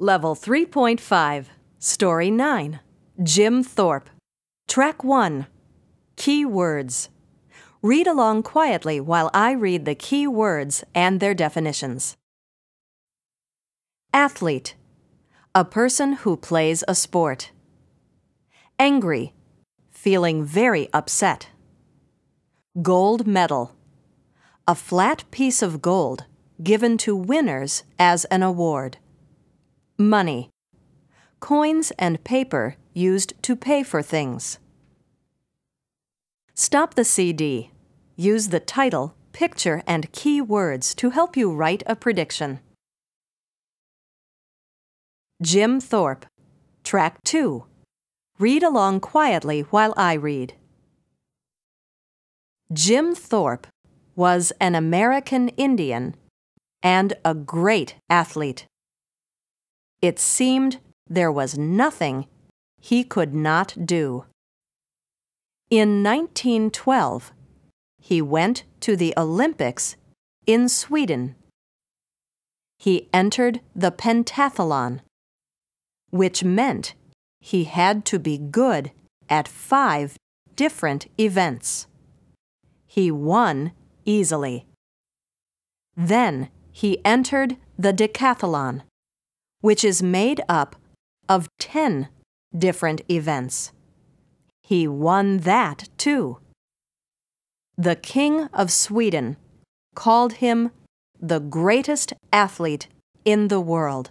Level 3.5, Story 9 Jim Thorpe. Track 1 Key Words. Read along quietly while I read the key words and their definitions. Athlete. A person who plays a sport. Angry. Feeling very upset. Gold medal. A flat piece of gold given to winners as an award. Money. Coins and paper used to pay for things. Stop the CD. Use the title, picture, and key words to help you write a prediction. Jim Thorpe. Track 2. Read along quietly while I read. Jim Thorpe was an American Indian and a great athlete. It seemed there was nothing he could not do. In 1912, he went to the Olympics in Sweden. He entered the pentathlon, which meant he had to be good at five different events. He won easily. Then he entered the decathlon, which is made up of 10 different events. He won that too. The King of Sweden called him the greatest athlete in the world.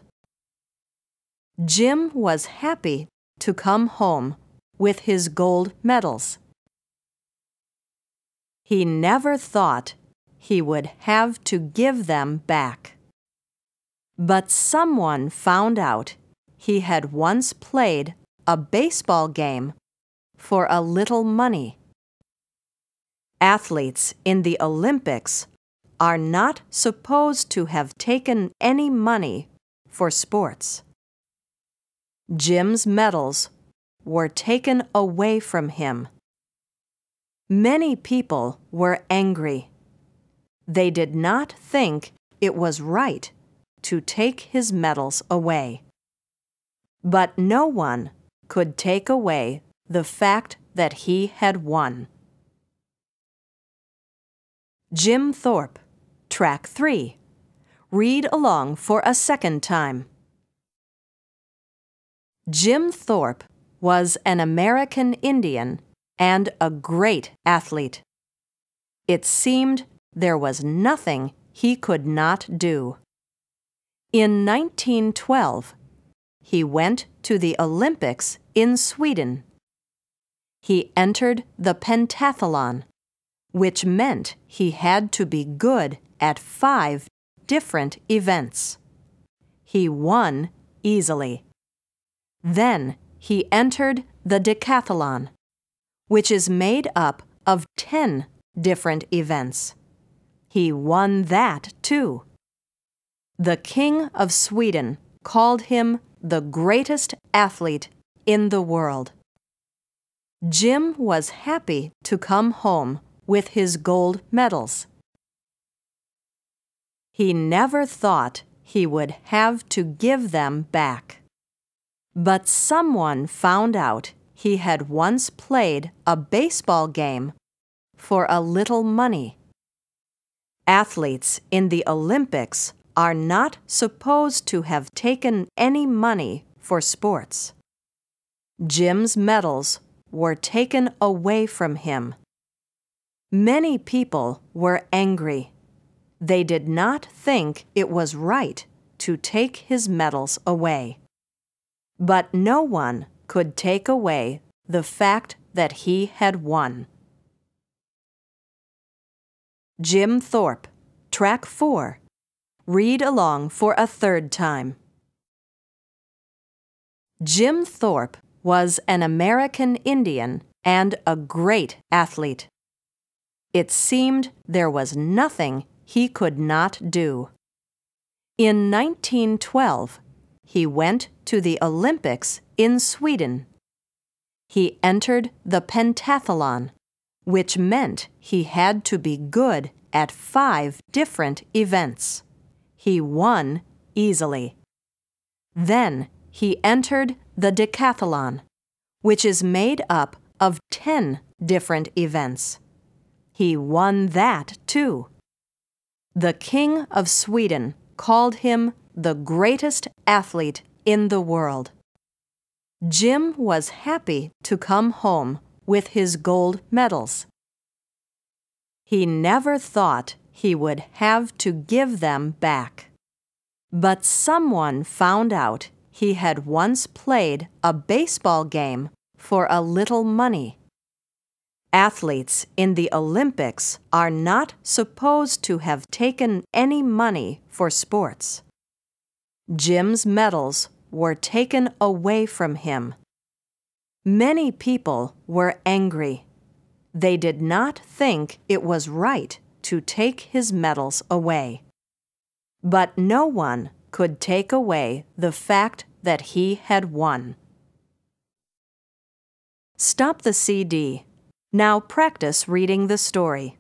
Jim was happy to come home with his gold medals. He never thought he would have to give them back. But someone found out he had once played a baseball game for a little money. Athletes in the Olympics are not supposed to have taken any money for sports. Jim's medals were taken away from him. Many people were angry. They did not think it was right to take his medals away. But no one could take away the fact that he had won. Jim Thorpe, Track 3. Read along for a second time. Jim Thorpe was an American Indian and a great athlete. It seemed there was nothing he could not do. In 1912, he went to the Olympics in Sweden. He entered the pentathlon, which meant he had to be good at five different events. He won easily. Then he entered the decathlon, which is made up of 10 different events. He won that too. The King of Sweden called him the greatest athlete in the world. Jim was happy to come home with his gold medals. He never thought he would have to give them back. But someone found out he had once played a baseball game for a little money. Athletes in the Olympics are not supposed to have taken any money for sports. Jim's medals were taken away from him. Many people were angry. They did not think it was right to take his medals away. But no one could take away the fact that he had won. Jim Thorpe, Track 4. Read along for a third time. Jim Thorpe was an American Indian and a great athlete. It seemed there was nothing he could not do. In 1912, he went to the Olympics in Sweden. He entered the pentathlon, which meant he had to be good at five different events. He won easily. Then he entered the decathlon, which is made up of 10 different events. He won that too. The King of Sweden called him the greatest athlete in the world. Jim was happy to come home with his gold medals. He never thought he would have to give them back. But someone found out he had once played a baseball game for a little money. Athletes in the Olympics are not supposed to have taken any money for sports. Jim's medals were taken away from him. Many people were angry. They did not think it was right to take his medals away. But no one could take away the fact that he had won. Stop the CD. Now practice reading the story.